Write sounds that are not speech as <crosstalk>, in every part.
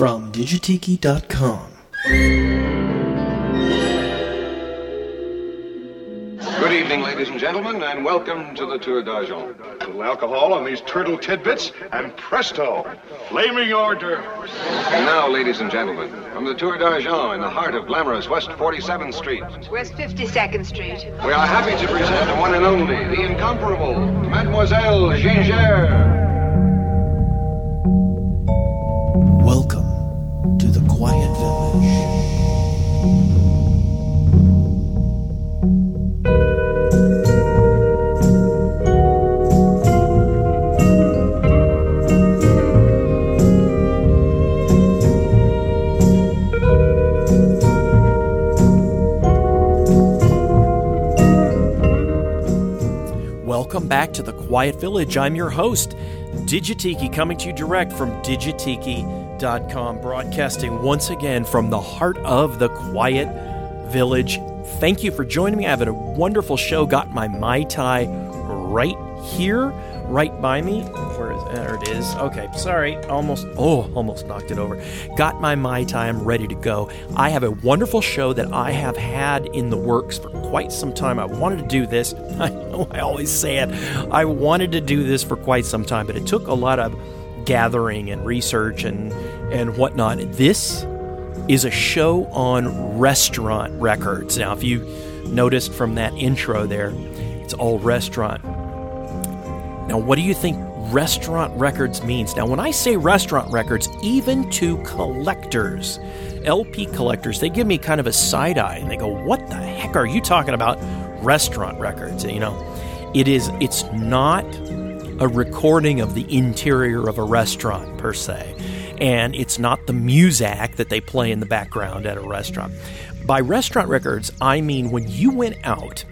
from digitiki.com. Good evening, ladies and gentlemen, and welcome to the Tour d'Argent. A little alcohol on these turtle tidbits, and presto, flaming hors d'oeuvres. And now, ladies and gentlemen, from the Tour d'Argent in the heart of glamorous West 47th Street, West 52nd Street. we are happy to present the one and only, the incomparable, Mademoiselle Gingère. Welcome back to the Quiet Village. I'm your host, Digitiki, coming to you direct from digitiki.com, broadcasting once again from the heart of the Quiet Village. Thank you for joining me. I have a wonderful show. Got my Mai Tai right here, right by me. Where is there it is. Okay, sorry. Almost oh, almost knocked it over. Got my my time ready to go. I have a wonderful show that I have had in the works for quite some time. I wanted to do this. <laughs> I know I always say it. I wanted to do this for quite some time, but it took a lot of gathering and research and and whatnot. This is a show on restaurant records. Now, if you noticed from that intro there, it's all restaurant. Now, what do you think restaurant records means? Now, when I say restaurant records, even to collectors, LP collectors, they give me kind of a side eye and they go, "What the heck are you talking about? Restaurant records?" You know, it is. It's not a recording of the interior of a restaurant per se, and it's not the music that they play in the background at a restaurant. By restaurant records, I mean when you went out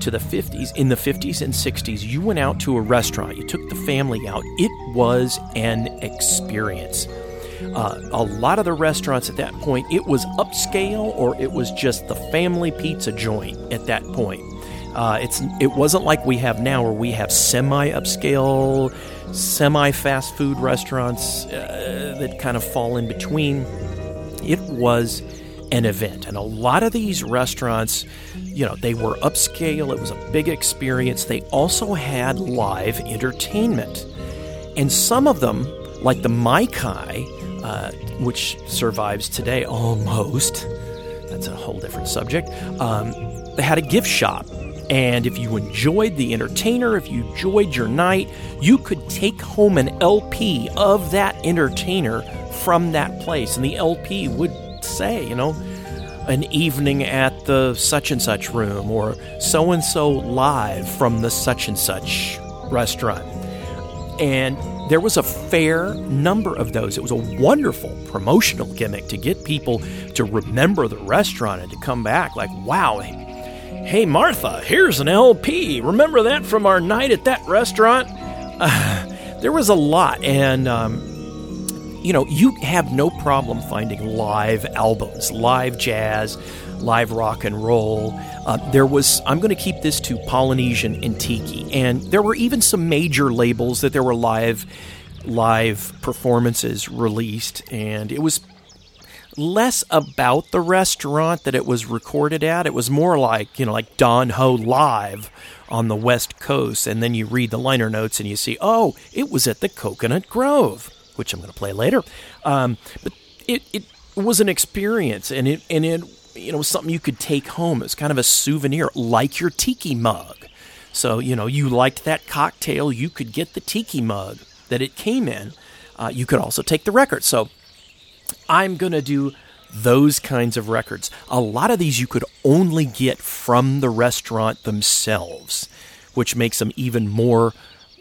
to the 50s, in the 50s and 60s, you went out to a restaurant, you took the family out, it was an experience. Uh, a lot of the restaurants at that point, it was upscale or it was just the family pizza joint at that point. Uh, it's it wasn't like we have now, where we have semi upscale, semi fast food restaurants uh, that kind of fall in between. It was an event, and a lot of these restaurants, you know, they were upscale. It was a big experience. They also had live entertainment, and some of them, like the Mai-Kai, uh, which survives today almost. That's a whole different subject. Um, they had a gift shop. And if you enjoyed the entertainer, if you enjoyed your night, you could take home an LP of that entertainer from that place. And the LP would say, you know, an evening at the such and such room or so and so live from the such and such restaurant. And there was a fair number of those. It was a wonderful promotional gimmick to get people to remember the restaurant and to come back like, wow, hey, Martha, here's an LP. Remember that from our night at that restaurant? Uh, <laughs> there was a lot. And, um, you know, you have no problem finding live albums, live jazz, live rock and roll. Uh, there was, I'm going to keep this to Polynesian and Tiki. And there were even some major labels that there were live live performances released and it was less about the restaurant that it was recorded at it was more like you know like don ho live on the west coast and then you read the liner notes and you see oh it was at the coconut grove which i'm going to play later. Um, but it, it was an experience and it and it you know was something you could take home. It's kind of a souvenir like your tiki mug. So you know you liked that cocktail you could get the tiki mug that it came in. Uh, you could also take the record. So i'm going to do those kinds of records. A lot of these you could only get from the restaurant themselves which makes them even more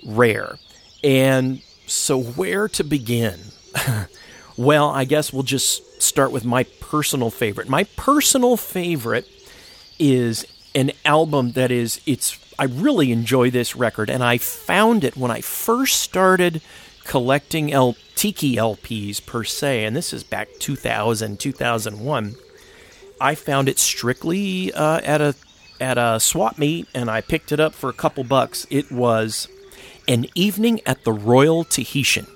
rare. And so where to begin? <laughs> Well i guess we'll just start with my personal favorite. My personal favorite is an album that is it's I really enjoy this record and I found it when I first started collecting L- Tiki LPs per se and this is back 2000 2001 I found it strictly uh, at a at a swap meet and I picked it up for a couple bucks. It was an evening at the Royal Tahitian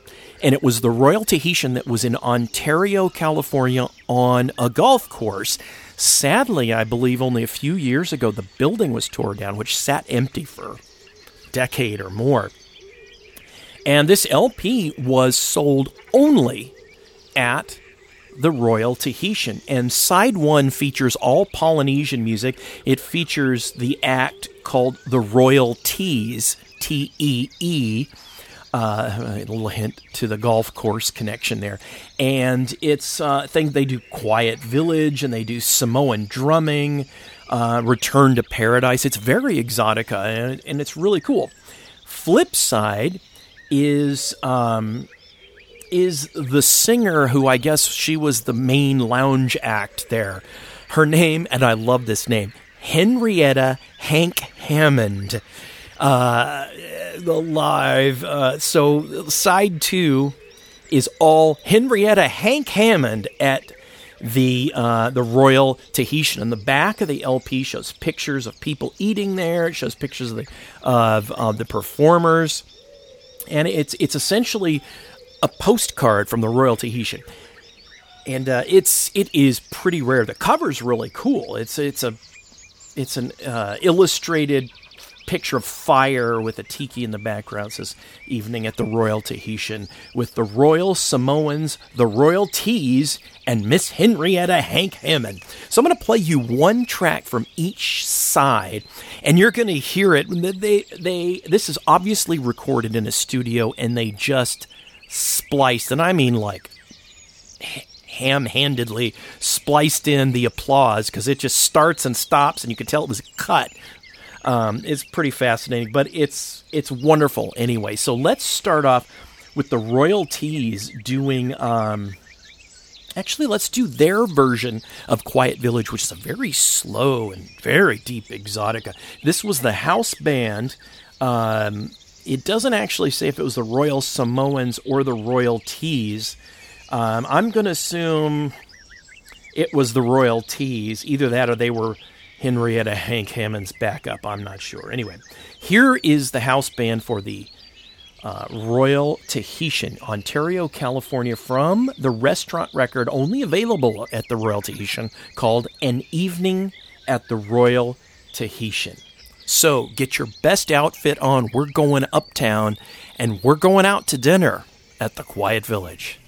and it was the Royal Tahitian that was in Ontario, California on a golf course. Sadly, I believe only a few years ago the building was torn down, which sat empty for a decade or more. And this LP was sold only at the Royal Tahitian. And side one features all Polynesian music. It features the act called the Royal Tees, T E E. Uh, a little hint to the golf course connection there, and it's uh, thing they do Quiet Village and they do Samoan drumming, uh, Return to Paradise. It's very exotica and, and it's really cool. Flip side is um, is the singer who I guess she was the main lounge act there. Her name, and I love this name, Henrietta Hank Hammond. Uh, the live. Uh, so side two is all Henrietta Hank Hammond at the uh, the Royal Tahitian. And the back of the LP shows pictures of people eating there. It shows pictures of the of, of the performers, and it's it's essentially a postcard from the Royal Tahitian. And uh, it's it is pretty rare. The cover's really cool. It's it's a it's an uh, illustrated picture of fire with a tiki in the background. It says evening at the Royal Tahitian with the Royal Samoans, the Royal Tees, and Miss Henrietta Hank Hammond. So I'm going to play you one track from each side, and you're going to hear it. They they this is obviously recorded in a studio, and they just spliced, and I mean like ham handedly spliced in the applause because it just starts and stops, and you can tell it was cut. Um, it's pretty fascinating, but it's it's wonderful anyway. So let's start off with the Royal Tees doing. Um, actually, let's do their version of Quiet Village, which is a very slow and very deep exotica. This was the house band. Um, it doesn't actually say if it was the Royal Samoans or the Royal Tees. Um, I'm going to assume it was the Royal Tees. Either that or they were Henrietta Hank Hammond's backup. I'm not sure. Anyway, here is the house band for the uh, Royal Tahitian, Ontario, California, from the restaurant record only available at the Royal Tahitian called An Evening at the Royal Tahitian. So get your best outfit on. We're going uptown and we're going out to dinner at the Quiet Village.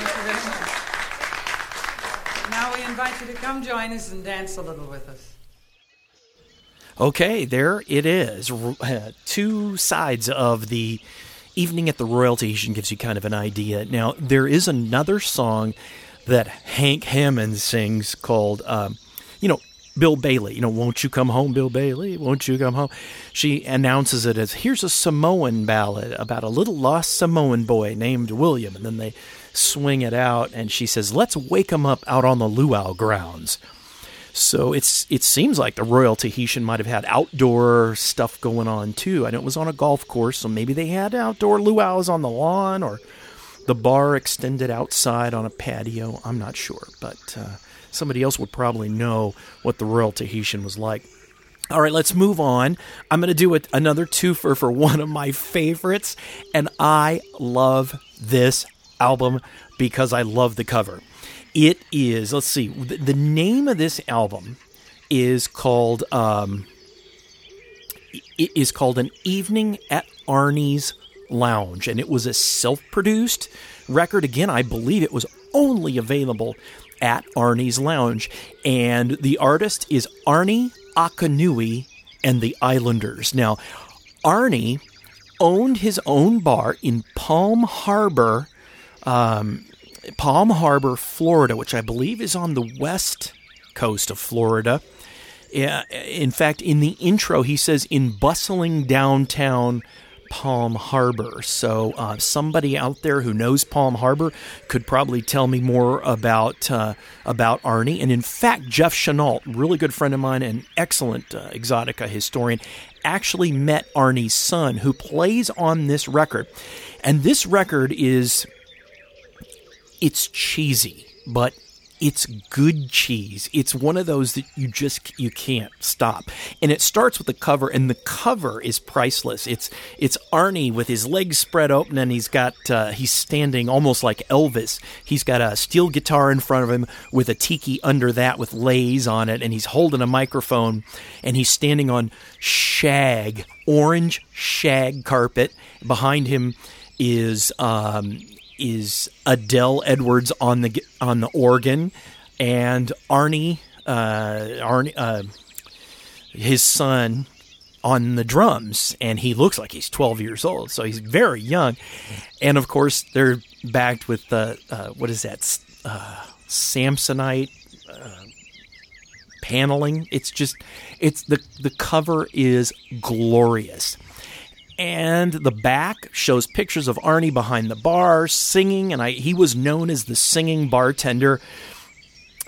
Thank you very much. Now we invite you to come join us and dance a little with us. Okay, there it is. Two sides of the evening at the Royal Tahitian gives you kind of an idea. Now, there is another song that Hank Hammond sings called, um, you know, Bill Bailey. You know, won't you come home, Bill Bailey? Won't you come home? She announces it as here's a Samoan ballad about a little lost Samoan boy named William. And then they swing it out, and she says, let's wake him up out on the luau grounds. So it's it seems like the Royal Tahitian might have had outdoor stuff going on too. I know it was on a golf course, so maybe they had outdoor luau's on the lawn or the bar extended outside on a patio. I'm not sure, but uh, somebody else would probably know what the Royal Tahitian was like. All right, let's move on. I'm going to do it, another twofer for one of my favorites, and I love this album because I love the cover. It is, let's see, the, name of this album is called um, it is called An Evening at Arnie's Lounge, and it was a self-produced record. Again, I believe it was only available at Arnie's Lounge, and the artist is Arnie Akanui and the Islanders. Now, Arnie owned his own bar in Palm Harbor, um, Palm Harbor, Florida, which I believe is on the west coast of Florida. In fact, in the intro, he says in bustling downtown Palm Harbor. So, uh, somebody out there who knows Palm Harbor could probably tell me more about uh, about Arnie. And in fact, Jeff Chenault, really good friend of mine and excellent uh, exotica historian, actually met Arnie's son, who plays on this record. And this record is it's cheesy, but it's good cheese. It's one of those that you just you can't stop. And it starts with the cover, and the cover is priceless. It's it's Arnie with his legs spread open, and he's got uh, he's standing almost like Elvis. He's got a steel guitar in front of him with a tiki under that with leis on it, and he's holding a microphone, and he's standing on shag, orange shag carpet. Behind him is um, is Adele Edwards on the on the organ, and Arnie uh, Arnie uh, his son on the drums, and he looks like he's 12 years old, so he's very young. And of course, they're backed with the uh, what is that uh, Samsonite uh, paneling. It's just it's the the cover is glorious and the back shows pictures of Arnie behind the bar singing, and I, he was known as the singing bartender.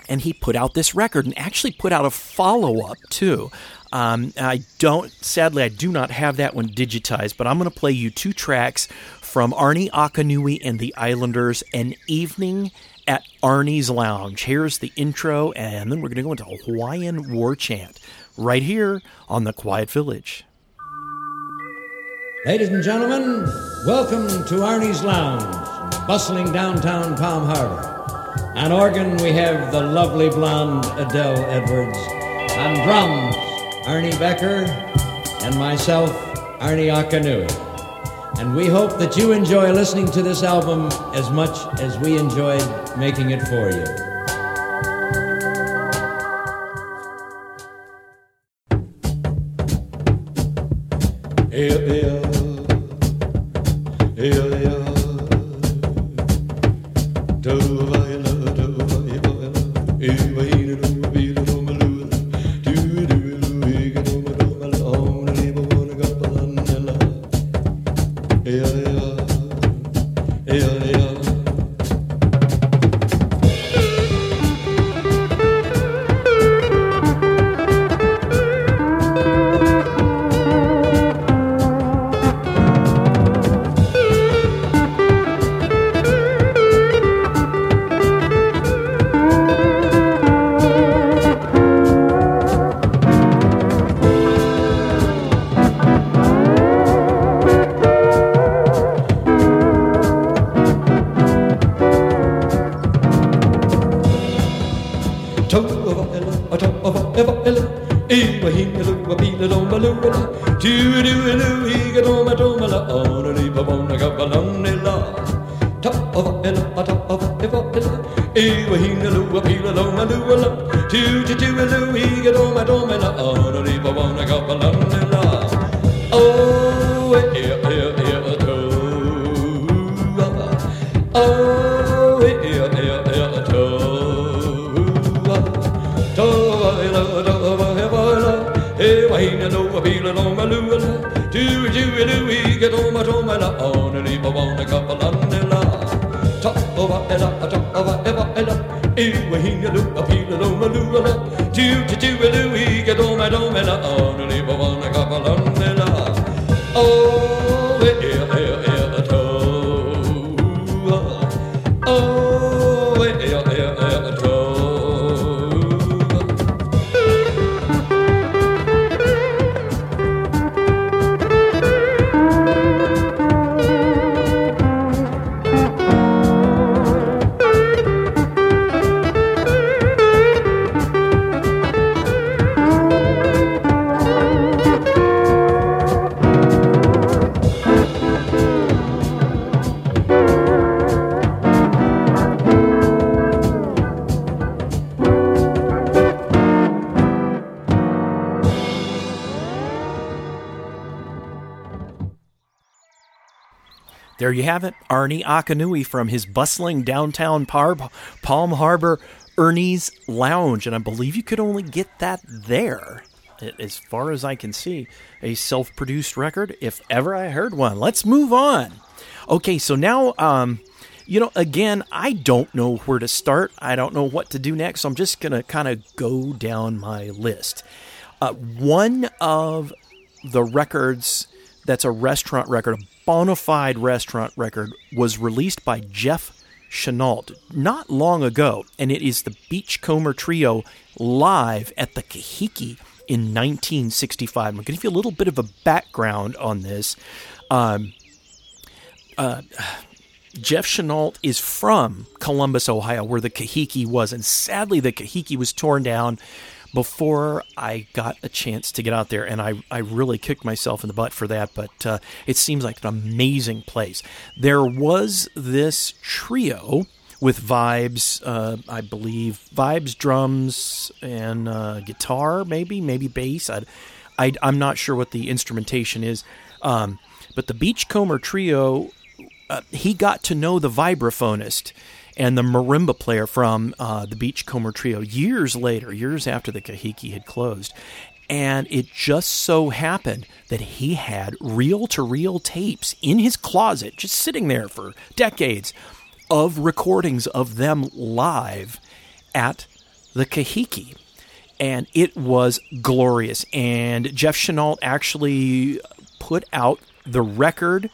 And he put out this record and actually put out a follow up too. Um, I don't, sadly, I do not have that one digitized, but I'm going to play you two tracks from Arnie Akanui and the Islanders, An Evening at Arnie's Lounge. Here's the intro, and then we're going to go into a Hawaiian war chant right here on The Quiet Village. Ladies and gentlemen, welcome to Arnie's Lounge, bustling downtown Palm Harbor. On organ, we have the lovely blonde Adele Edwards. On drums, Arnie Becker, and myself, Arnie Akanui. And we hope that you enjoy listening to this album as much as we enjoyed making it for you. Yeah, yeah. You have it, Arnie Akanui from his bustling downtown Par- Palm Harbor Ernie's Lounge, and I believe you could only get that there. As far as I can see, a self produced record, if ever I heard one. Let's move on. Okay, so now, um, you know, again, I don't know where to start. I don't know what to do next, so I'm just going to kind of go down my list. Uh, one of the records that's a restaurant record, a bona fide restaurant record, was released by Jeff Chenault not long ago, and it is the Beachcomber Trio live at the Kahiki in 1965. I'm going to give you a little bit of a background on this. Um, uh, Jeff Chenault is from Columbus, Ohio, where the Kahiki was, and sadly, the Kahiki was torn down before I got a chance to get out there, and I, I really kicked myself in the butt for that, but uh, it seems like an amazing place. There was this trio with vibes, uh, I believe, vibes, drums, and uh, guitar, maybe, maybe bass. I, I, am not sure what the instrumentation is, um, but the Beachcomber trio, uh, he got to know the vibraphonist and the marimba player from uh, the Beachcomber Trio years later, years after the Kahiki had closed. And it just so happened that he had reel to reel tapes in his closet, just sitting there for decades, of recordings of them live at the Kahiki. And it was glorious. And Jeff Chenault actually put out the record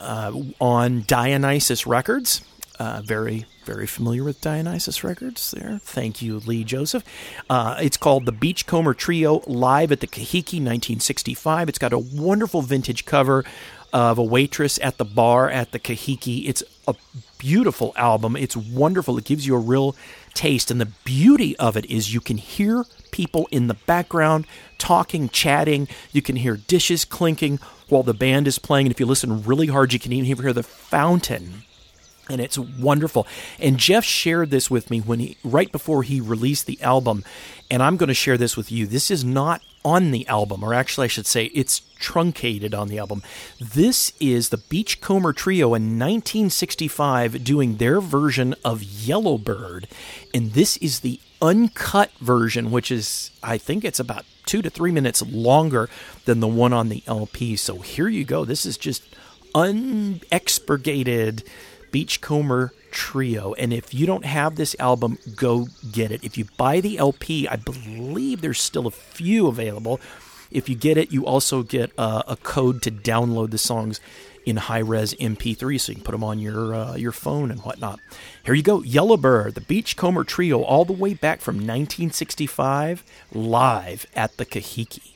uh, on Dionysus Records uh, very, very familiar with Dionysus Records there. Thank you, Lee Joseph. Uh, it's called the Beachcomber Trio live at the Kahiki 1965. It's got a wonderful vintage cover of a waitress at the bar at the Kahiki. It's a beautiful album. It's wonderful. It gives you a real taste. And the beauty of it is you can hear people in the background talking, chatting. You can hear dishes clinking while the band is playing. And if you listen really hard, you can even hear the fountain and it's wonderful. And Jeff shared this with me when he right before he released the album, and I'm going to share this with you. This is not on the album, or actually, I should say, it's truncated on the album. This is the Beachcomber Trio in 1965 doing their version of Yellowbird, and this is the uncut version, which is, I think, it's about two to three minutes longer than the one on the LP. So here you go. This is just unexpurgated Beachcomber Trio. And if you don't have this album, go get it. If you buy the LP, I believe there's still a few available. If you get it, you also get uh, a code to download the songs in high res MP3, so you can put them on your uh, your phone and whatnot. Here you go, Yellowbird, the Beachcomber Trio, all the way back from 1965, live at the Kahiki.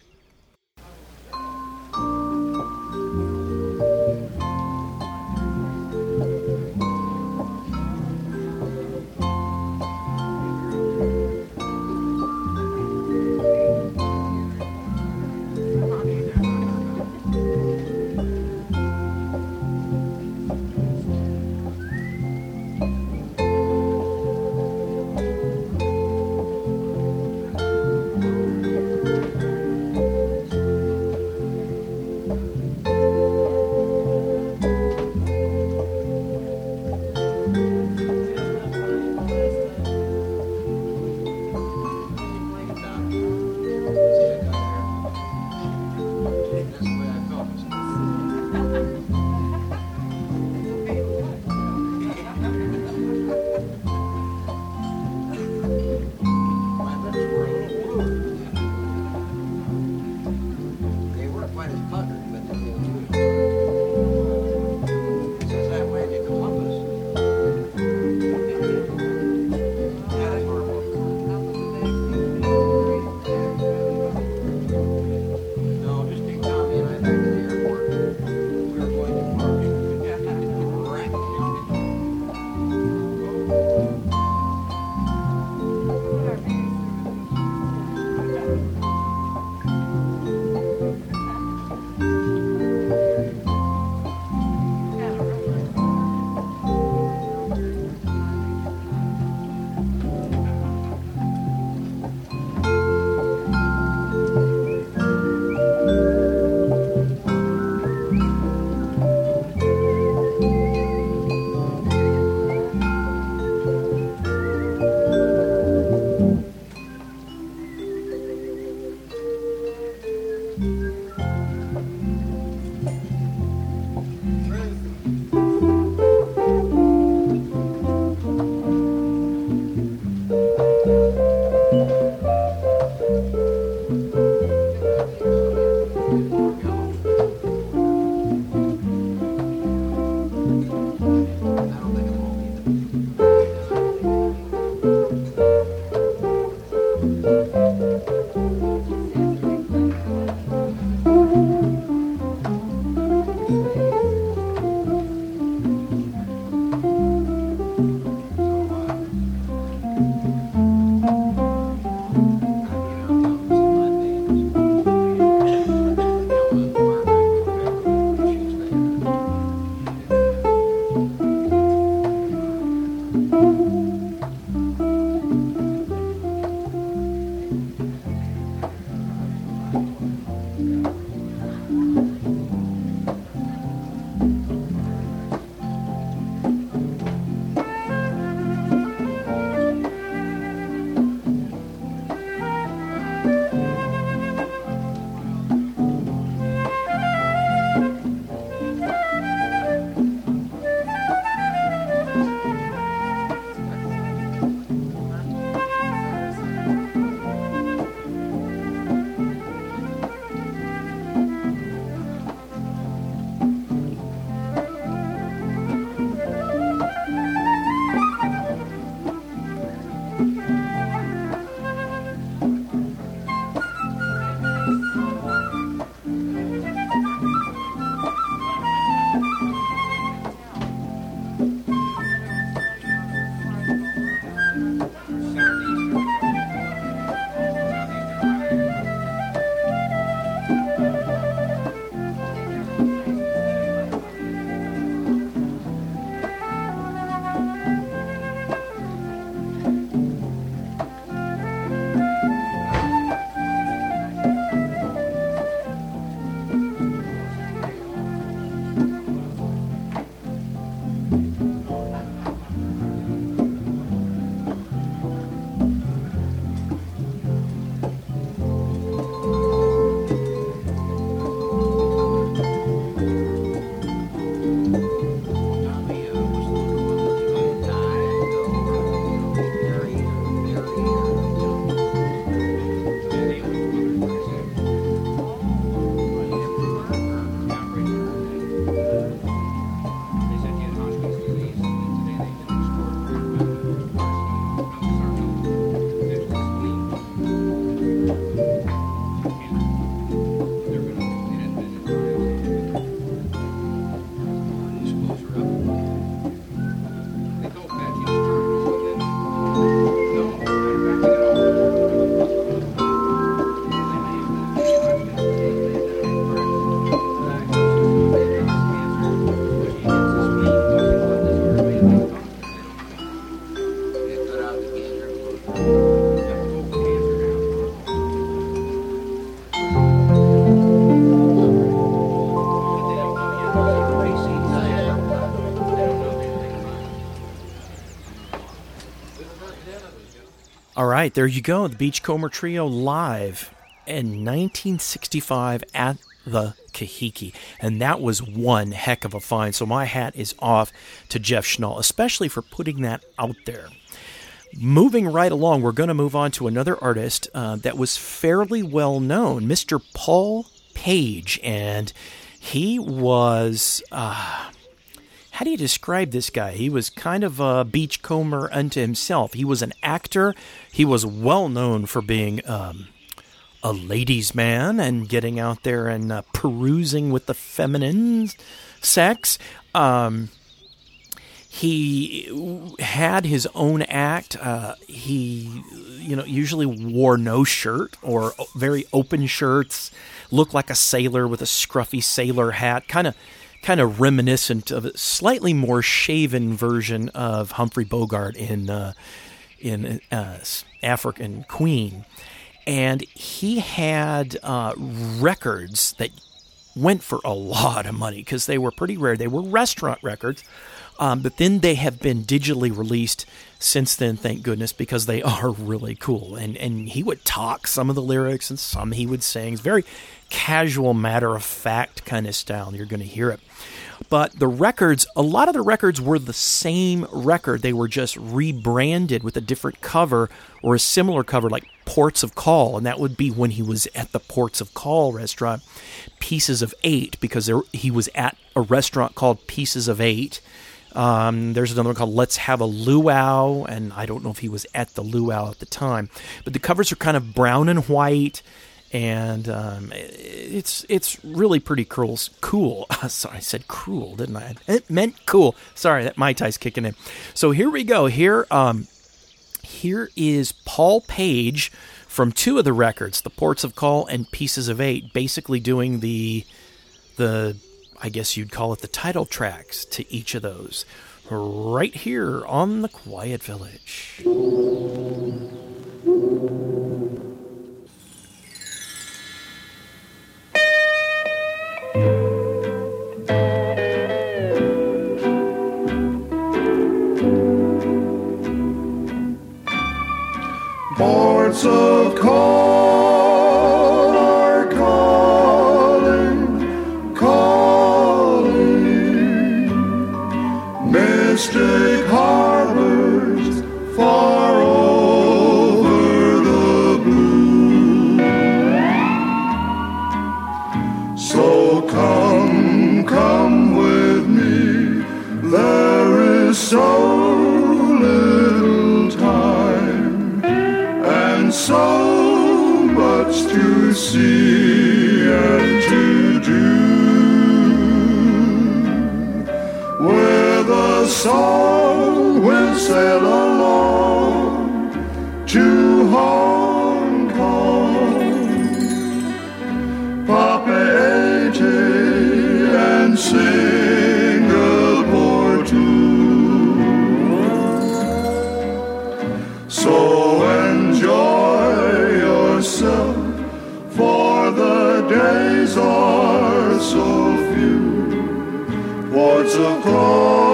Right, there you go. The Beachcomber Trio live in 1965 at the Kahiki. And that was one heck of a find. So my hat is off to Jeff Schnall, especially for putting that out there. Moving right along, we're going to move on to another artist uh, that was fairly well known, Mr. Paul Page. And he was. Uh, how do you describe this guy? He was kind of a beachcomber unto himself. He was an actor. He was well known for being um, a ladies' man and getting out there and uh, perusing with the feminine sex. Um, he had his own act. Uh, he, you know, usually wore no shirt or very open shirts. Looked like a sailor with a scruffy sailor hat, kind of kind of reminiscent of a slightly more shaven version of Humphrey Bogart in uh, in uh, African Queen, and he had uh, records that went for a <laughs> lot of money because they were pretty rare. They were restaurant records, um, but then they have been digitally released since then, thank goodness, because they <laughs> are really cool. And and he would talk some of the lyrics and some he would sing. It's very casual, matter of fact kind of style. You're going to hear it. But the records, a lot of the records were the same record. They were just rebranded with a different cover or a similar cover, like Ports of Call. And that would be when he was at the Ports of Call restaurant, Pieces of Eight, because there, he was at a restaurant called Pieces of Eight. Um, there's another one called Let's Have a Luau, and I don't know if he was at the luau at the time. But the covers are kind of brown and white and um, it's it's really pretty cool. Cool. <laughs> Sorry, I said cruel, didn't I? It meant cool. Sorry, that mai tai's kicking in. So here we go. Here, um, here is Paul Page from two of the records, "The Ports of Call" and "Pieces of Eight, basically doing the the I guess you'd call it the title tracks to each of those, right here on the Quiet Village. Ports of call so little time and so much to see and to do. With a song we'll sail along to Hong So enjoy yourself, for the days are so few. Ports of call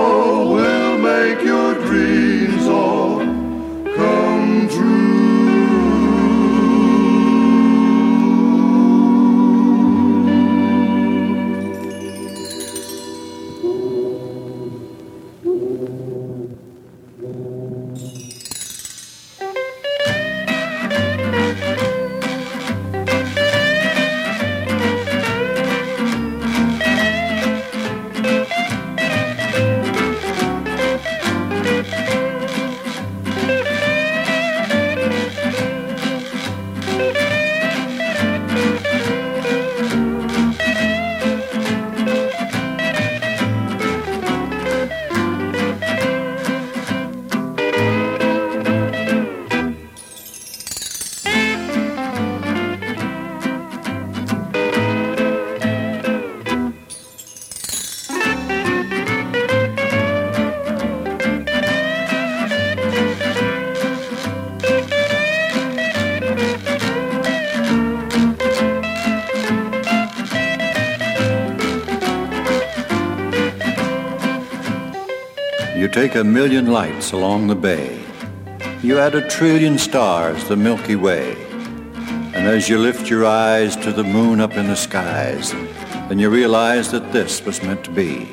a million lights along the bay. You add a trillion stars, the Milky Way. And as you lift your eyes to the moon up in the skies, then you realize that this was meant to be.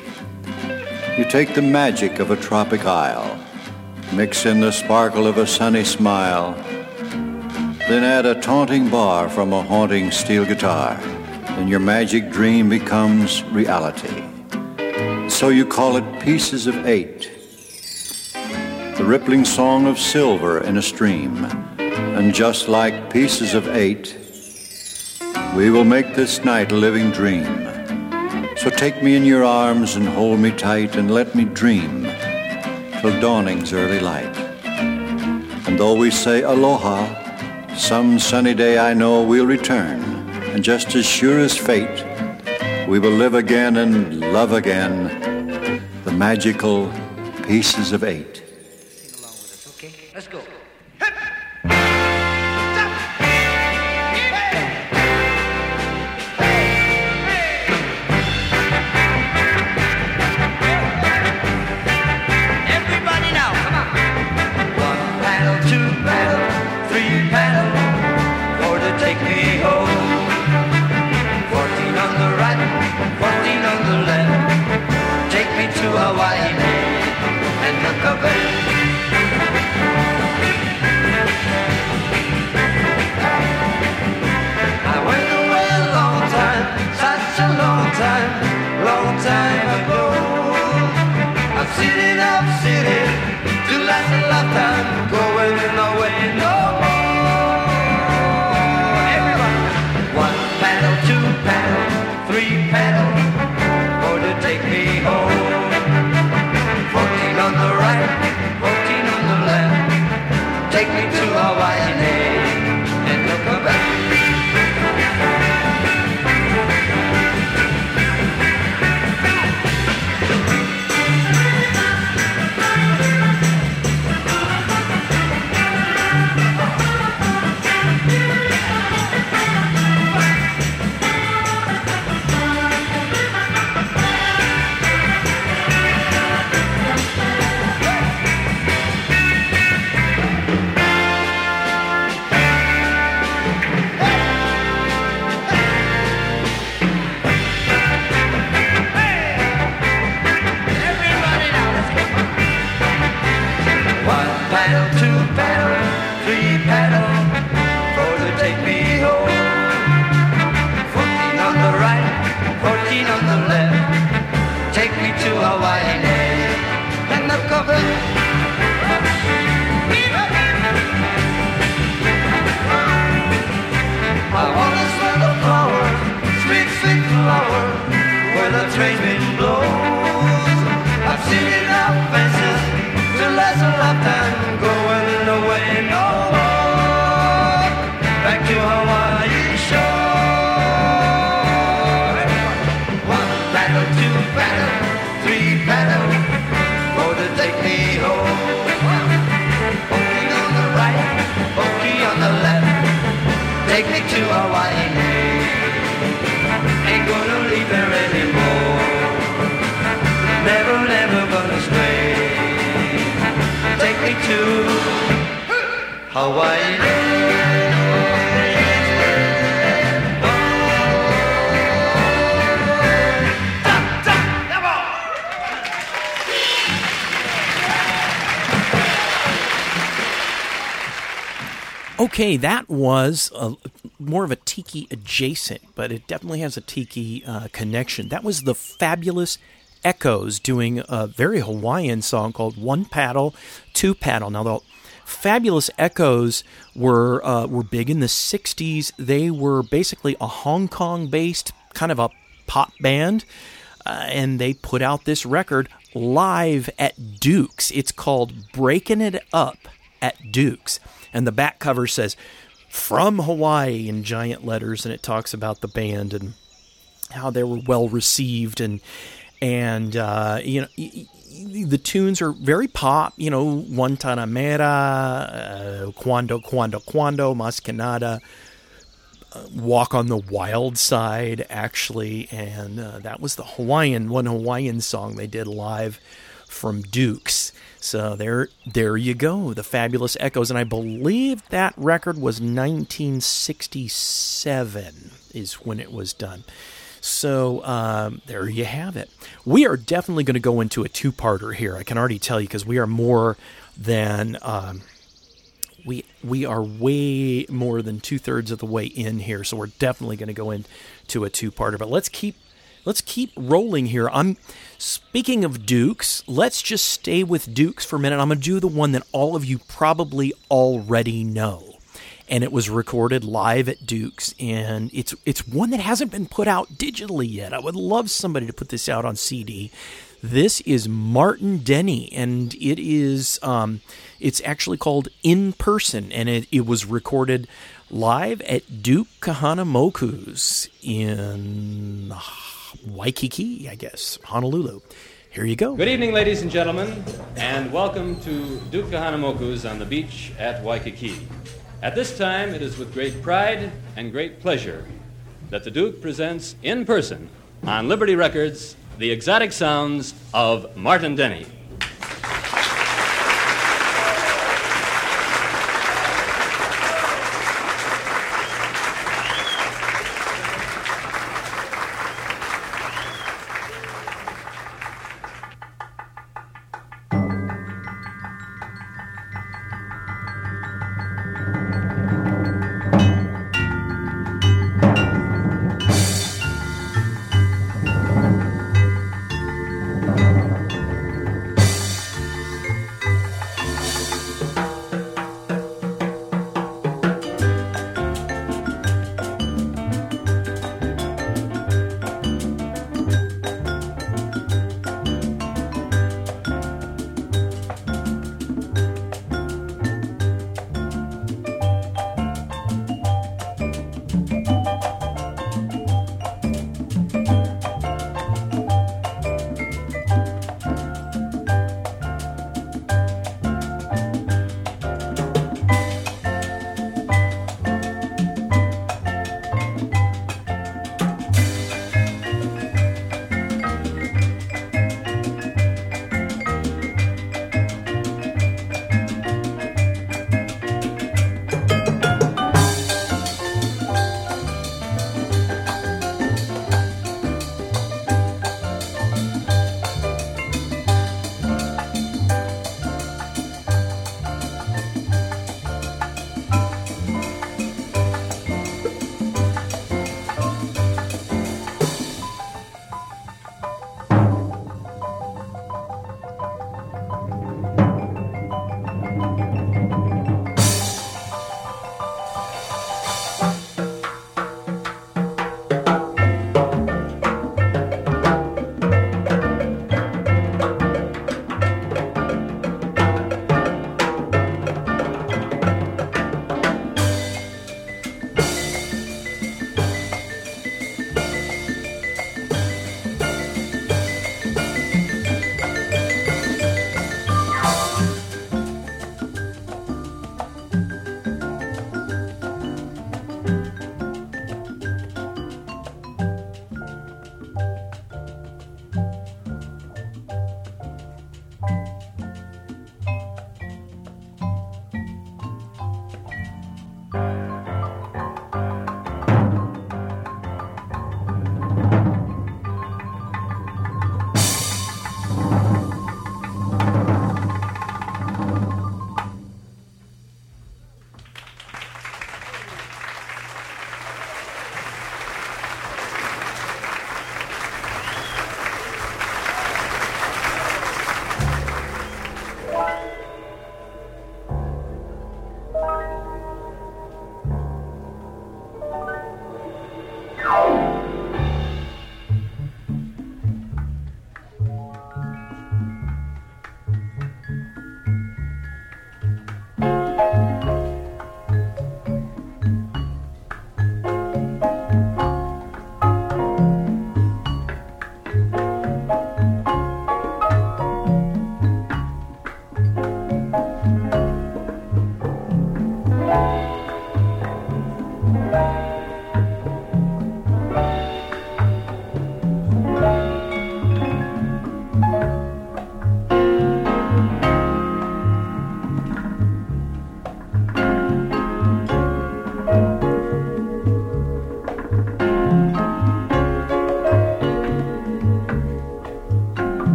You take the magic of a tropic isle, mix in the sparkle of a sunny smile, then add a taunting bar from a haunting steel guitar, and your magic dream becomes reality. So you call it Pieces of Eight, the rippling song of silver in a stream. And just like Pieces of Eight, we will make this night a living dream. So take me in your arms and hold me tight and let me dream till dawning's early light. And though we say aloha, some sunny day I know we'll return. And just as sure as fate, we will live again and love again the magical pieces of eight. Let's go. Okay, that was a, more of a tiki adjacent, but it definitely has a tiki uh, connection. That was the fabulous Echoes doing a very Hawaiian song called One Paddle, Two Paddle. Now, the fabulous Echoes were uh, were big in the '60s. They were basically a Hong Kong-based kind of a pop band, uh, and they put out this record live at Duke's. It's called "Breaking It Up at Duke's," and the back cover says "From Hawaii" in giant letters, and it talks about the band and how they were well received and and uh, you know y- the tunes are very pop. You know, Guantanamera, uh, Cuando Cuando Cuando, Mas que Nada, uh, Walk on the Wild Side, actually, and uh, that was the Hawaiian one Hawaiian song they did live from Dukes. So there, there you go, the fabulous echoes, and I believe that record was 1967 is when it was done. So um, there you have it. We are definitely going to go into a two-parter here. I can already tell you because we are more than um, we we are way more than two thirds of the way in here. So we're definitely going to go into a two-parter. But let's keep let's keep rolling here. I'm speaking of Dukes. Let's just stay with Dukes for a minute. I'm going to do the one that all of you probably already know and it was recorded live at Duke's and it's it's one that hasn't been put out digitally yet. I would love somebody to put this out on CD. This is Martin Denny and it is um, it's actually called In Person and it, it was recorded live at Duke Kahanamoku's in Waikiki, I guess, Honolulu. Here you go. Good evening, ladies and gentlemen, and welcome to Duke Kahanamoku's on the beach at Waikiki. At this time, it is with great pride and great pleasure that the Duke presents in person on Liberty Records the exotic sounds of Martin Denny.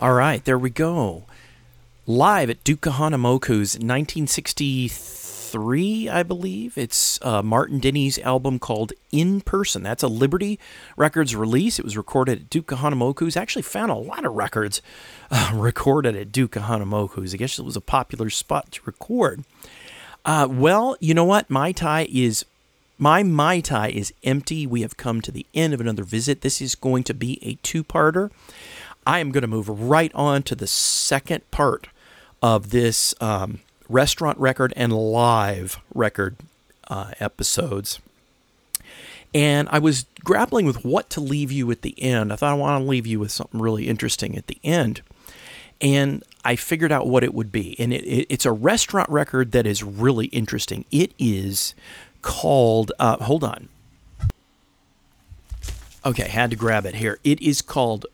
All right, there we go. Live at Duke Kahanamoku's 1963, I believe. It's uh, Martin Denny's album called In Person. That's a Liberty Records release. It was recorded at Duke Kahanamoku's. Actually, found a lot of records uh, <laughs> recorded at Duke Kahanamoku's. I guess it was a popular spot to record. Uh, well, you know what? Mai Tai is my Mai Tai is empty. We have come to the end of another visit. This is going to be a two parter. I am going to move right on to the second part of this um, restaurant record and live record uh, episodes. And I was grappling with what to leave you at the end. I thought I want to leave you with something really interesting at the end. And I figured out what it would be. And it, it, it's a restaurant record that is really interesting. It is called, uh, hold on. Okay, had to grab it here. It is called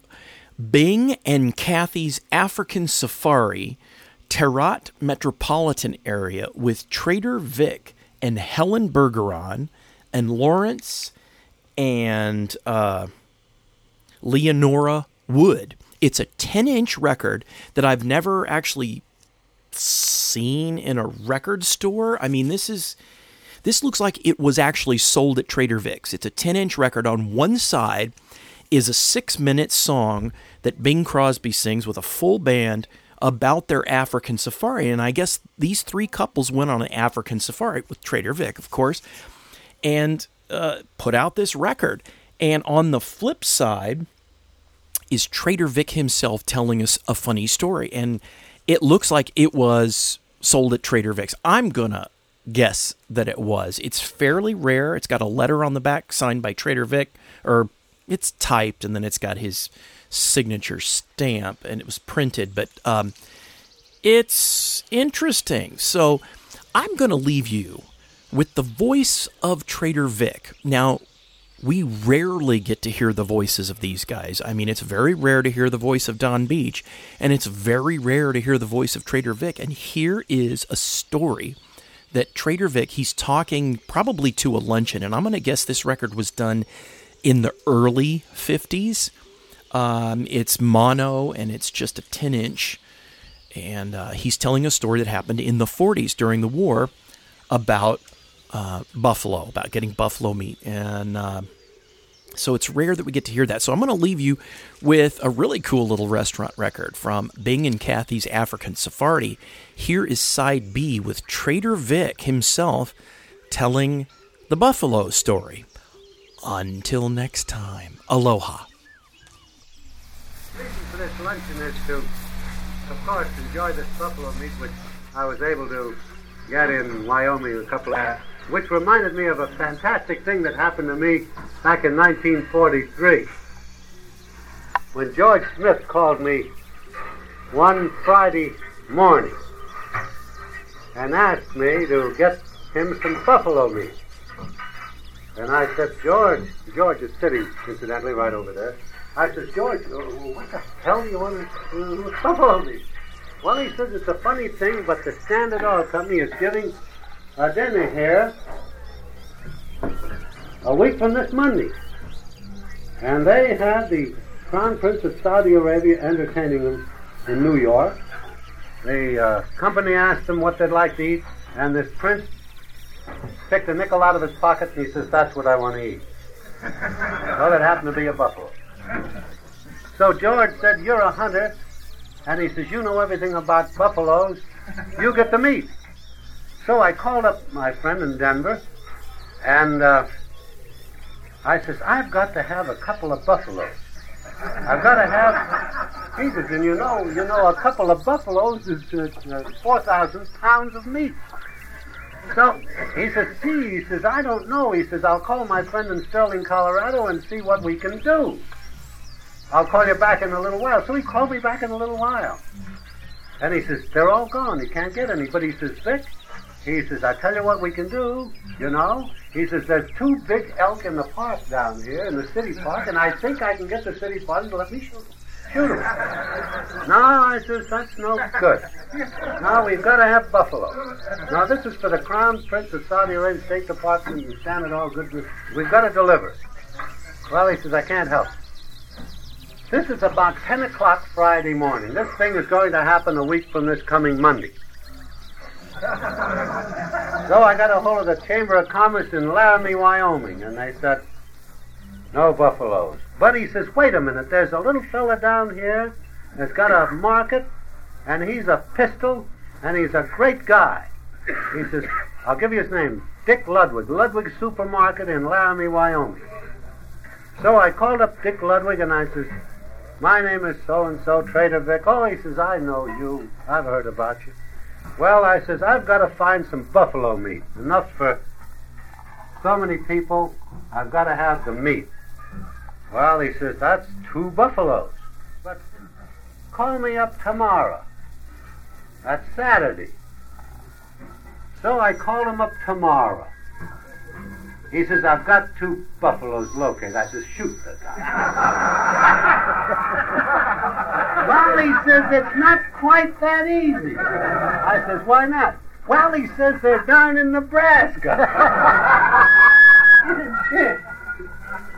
Bing and Kathy's African Safari, Terrat Metropolitan Area with Trader Vic and Helen Bergeron and Lawrence and uh, Leonora Wood. It's a 10 inch record that I've never actually seen in a record store. I mean, this is. This looks like it was actually sold at Trader Vic's. It's a 10 inch record. On one side is a six minute song that Bing Crosby sings with a full band about their African safari. And I guess these three couples went on an African safari with Trader Vic, of course, and uh, put out this record. And on the flip side is Trader Vic himself telling us a funny story. And it looks like it was sold at Trader Vic's. I'm going to guess that it was. It's fairly rare. It's got a letter on the back signed by Trader Vic, or it's typed and then it's got his signature stamp and it was printed. But um, it's interesting. So I'm going to leave you with the voice of Trader Vic. Now, we rarely get to hear the voices of these guys. I mean, it's very rare to hear the voice of Don Beach, and it's very rare to hear the voice of Trader Vic. And here is a story that Trader Vic, he's talking probably to a luncheon, and I'm going to guess this record was done in the early 50s. Um, it's mono and it's just a 10 inch. And uh, he's telling a story that happened in the 40s during the war about uh, buffalo, about getting buffalo meat. And uh, so it's rare that we get to hear that. So I'm going to leave you with a really cool little restaurant record from Bing and Kathy's African Safari. Here is side B with Trader Vic himself telling the buffalo story. Until next time, aloha. reason for this luncheon is to, of course, enjoy this buffalo meat, which I was able to get in Wyoming a couple of, which reminded me of a fantastic thing that happened to me back in 1943. When George Smith called me one Friday morning and asked me to get him some buffalo meat. And I said, George, George is sitting, incidentally, right over there. I said, George, uh, what the hell do you want to uh, buffalo meat? Well, he says it's a funny thing, but the Standard Oil Company is giving a dinner here a week from this Monday. And they had the Crown Prince of Saudi Arabia entertaining them in New York. The uh, company asked them what they'd like to eat, and this prince picked a nickel out of his pocket and he says, That's what I want to eat. <laughs> well, it happened to be a buffalo. So George said, You're a hunter. And he says, You know everything about buffaloes. You get the meat. So I called up my friend in Denver and uh, I says, I've got to have a couple of buffaloes. I've got to have he says, and you know, you know, a couple of buffaloes is uh, uh, 4,000 pounds of meat. So he says, gee, he says, I don't know. He says, I'll call my friend in Sterling, Colorado and see what we can do. I'll call you back in a little while. So he called me back in a little while. And he says, they're all gone. He can't get any. But he says, Vic, he says, I tell you what we can do, you know. He says, there's two big elk in the park down here, in the city park, and I think I can get the city park to let me shoot them. Shoot them. No, I says, that's no good. Now we've got to have buffalo. Now this is for the Crown Prince of Saudi Arabia State Department and stand it all good. We've got to deliver. Well, he says, I can't help. This is about 10 o'clock Friday morning. This thing is going to happen a week from this coming Monday. So I got a hold of the Chamber of Commerce in Laramie, Wyoming, and they said, no buffaloes. But he says, wait a minute, there's a little fella down here that's got a market, and he's a pistol, and he's a great guy. He says, I'll give you his name, Dick Ludwig, Ludwig Supermarket in Laramie, Wyoming. So I called up Dick Ludwig and I says, my name is so-and-so, Trader Vic. Oh, he says, I know you. I've heard about you. Well, I says, I've got to find some buffalo meat. Enough for so many people. I've got to have the meat. Well, he says, that's two buffaloes. But call me up tomorrow. That's Saturday. So I called him up tomorrow. He says, I've got two buffaloes located. I says, shoot the guy. <laughs> well, he says, it's not quite that easy. I says, why not? Well, he says, they're down in Nebraska. <laughs>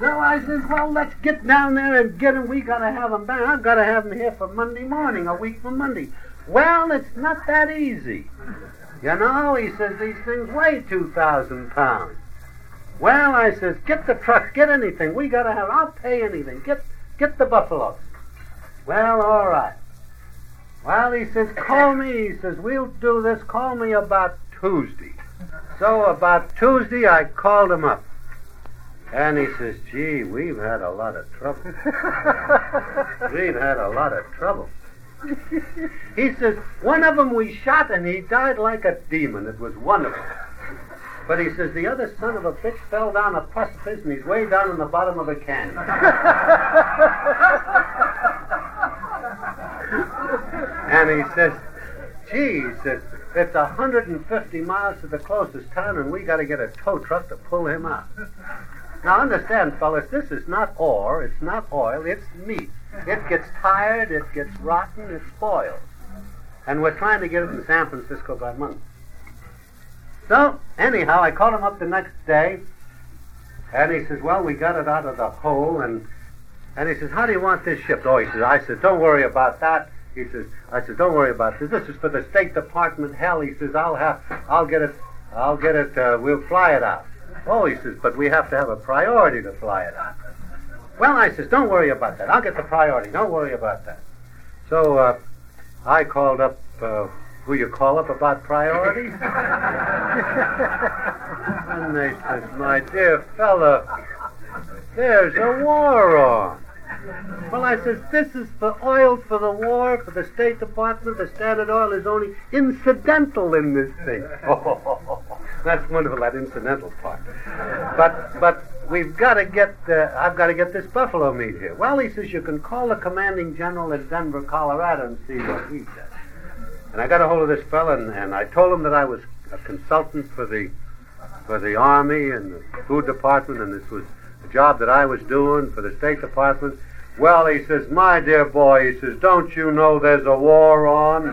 so I says, well, let's get down there and get them. We got to have them down. I've got to have them here for Monday morning, a week from Monday. Well, it's not that easy. You know, he says, these things weigh 2,000 pounds. Well, I says, get the truck, get anything. We gotta have. I'll pay anything. Get, get the buffalo. Well, all right. Well, he says, call me. He says, we'll do this. Call me about Tuesday. So about Tuesday, I called him up, and he says, gee, we've had a lot of trouble. <laughs> we've had a lot of trouble. he says, one of them we shot, and he died like a demon. It was wonderful. But he says the other son of a bitch fell down a precipice and he's way down in the bottom of a canyon. and he says, gee, he says, it's 150 miles to the closest town and we got to get a tow truck to pull him out. Now understand, fellas, this is not ore, it's not oil, it's meat. It gets tired, it gets rotten, it spoils. And we're trying to get it in San Francisco by Monday. So, anyhow, I called him up the next day, and he says, well, we got it out of the hole, and and he says, how do you want this shipped? Oh, he says, I said, don't worry about that. He says, I said, don't worry about this. This is for the State Department. Hell, he says, I'll have, I'll get it, I'll get it. Uh, we'll fly it out. Oh, he says, but we have to have a priority to fly it out. Well, I says, don't worry about that. I'll get the priority. Don't worry about that. So uh, I called up. Uh, who you call up about priorities? <laughs> and they says, my dear fellow, there's a war on. Well, I says, this is for oil for the war, for the State Department. The Standard Oil is only incidental in this thing. <laughs> <laughs> That's wonderful, that incidental part. But, but we've got to get, uh, I've got to get this buffalo meat here. Well, he says, you can call the commanding general at Denver, Colorado and see what he says. And I got a hold of this fellow, and, and I told him that I was a consultant for the for the Army and the Food Department, and this was a job that I was doing for the State Department. Well, he says, my dear boy, he says, don't you know there's a war on?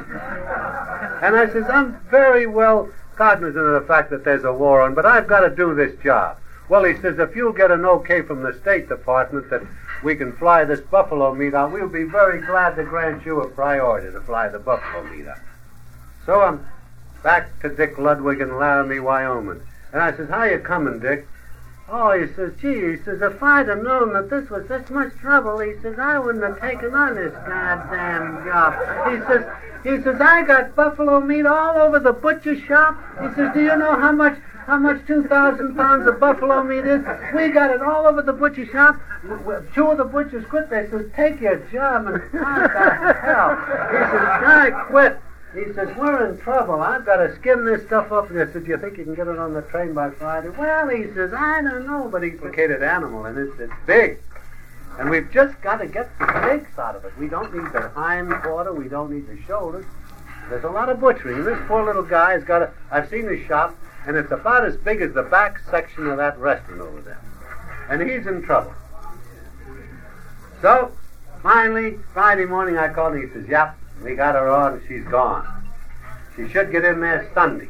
And I says, I'm very well cognizant of the fact that there's a war on, but I've got to do this job. Well, he says, if you'll get an okay from the State Department that we can fly this buffalo meat out, we'll be very glad to grant you a priority to fly the buffalo meat out. So I'm back to Dick Ludwig in Laramie, Wyoming. And I says, how you coming, Dick? Oh, he says, gee, he says, if I'd have known that this was this much trouble, he says, I wouldn't have taken on this goddamn job. He says, he says, I got buffalo meat all over the butcher shop. He says, do you know how much how much 2,000 pounds of buffalo meat is? We got it all over the butcher shop. Two of the butchers quit. They says, take your job and what the hell? He says, I quit. He says, we're in trouble. I've got to skim this stuff up. And I said, do you think you can get it on the train by Friday? Well, he says, I don't know, but he's a complicated animal, and it's, it's big. And we've just got to get the steaks out of it. We don't need the hind quarter. We don't need the shoulders. There's a lot of butchering. This poor little guy has got a... I've seen his shop, and it's about as big as the back section of that restaurant over there. And he's in trouble. So, finally, Friday morning, I called and He says, yep, we got her on, she's gone. She should get in there Sunday.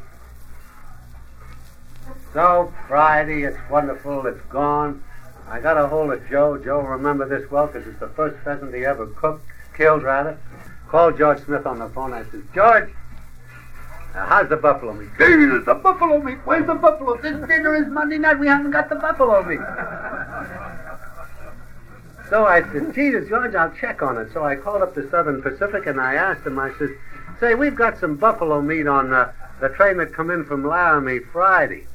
So, Friday, it's wonderful, it's gone. I got a hold of Joe. Joe remember this well because it's the first pheasant he ever cooked, killed rather. Called George Smith on the phone. I says, George, now, how's the buffalo meat? Jesus, the buffalo meat. Where's the buffalo? This dinner is Monday night. We haven't got the buffalo meat. <laughs> So I said, Jesus, George, I'll check on it. So I called up the Southern Pacific and I asked him, I said, say, we've got some buffalo meat on uh, the train that come in from Laramie Friday.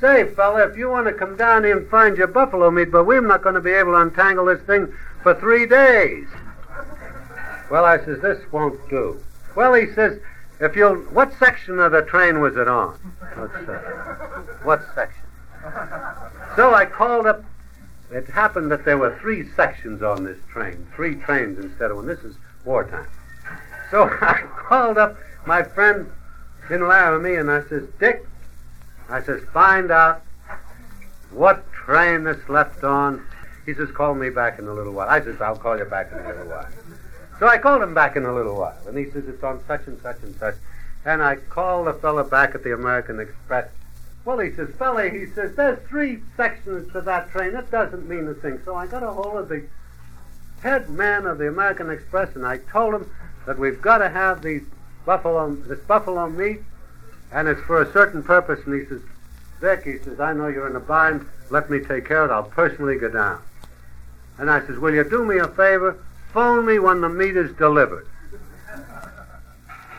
Say, fella, if you want to come down here and find your buffalo meat, but we're not going to be able to untangle this thing for three days. Well, I says, this won't do. Well, he says, if you'll, what section of the train was it on? Let's see. What section? So I called up. It happened that there were three sections on this train, three trains instead of one. This is wartime. So <laughs> I called up my friend in Laramie and I says, Dick, I says, find out what train this left on. He says, call me back in a little while. I says, I'll call you back in a little while. So I called him back in a little while, and he says it's on such and such and such. And I called the fellow back at the American Express. Well, he says, fella, he says, there's three sections to that train. That doesn't mean a thing. So I got a hold of the head man of the American Express, and I told him that we've got to have these buffalo, this buffalo meat, and it's for a certain purpose. And he says, Vic, he says, I know you're in a bind. Let me take care of it. I'll personally go down. And I says, will you do me a favor? Phone me when the meat is delivered.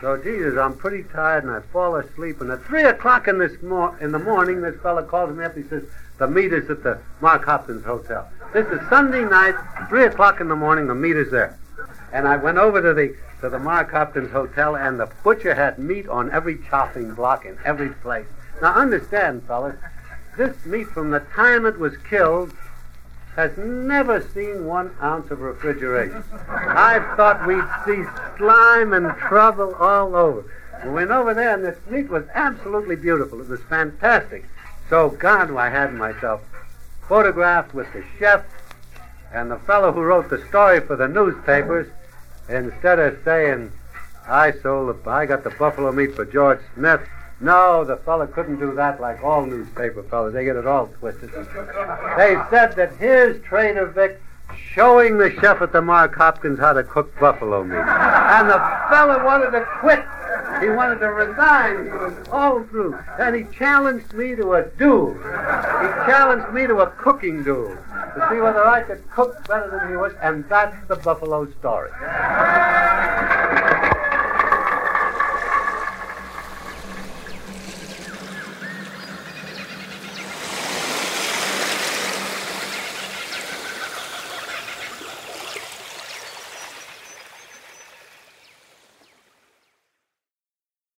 So, Jesus, I'm pretty tired and I fall asleep. And at 3 o'clock in, this mor- in the morning, this fellow calls me up. And he says, the meat is at the Mark Hopkins Hotel. This is Sunday night, 3 o'clock in the morning, the meat is there. And I went over to the, to the Mark Hopkins Hotel, and the butcher had meat on every chopping block in every place. Now, understand, fellas, this meat from the time it was killed has never seen one ounce of refrigeration. I thought we'd see slime and trouble all over. We went over there, and the meat was absolutely beautiful. It was fantastic. So, God, I had myself photographed with the chef and the fellow who wrote the story for the newspapers. Instead of saying, I sold the, I got the buffalo meat for George Smith, no, the fellow couldn't do that like all newspaper fellows. They get it all twisted. They said that here's Trader Vic showing the chef at the Mark Hopkins how to cook buffalo meat. And the fellow wanted to quit. He wanted to resign. He was all through. And he challenged me to a duel. He challenged me to a cooking duel to see whether I could cook better than he was. And that's the buffalo story.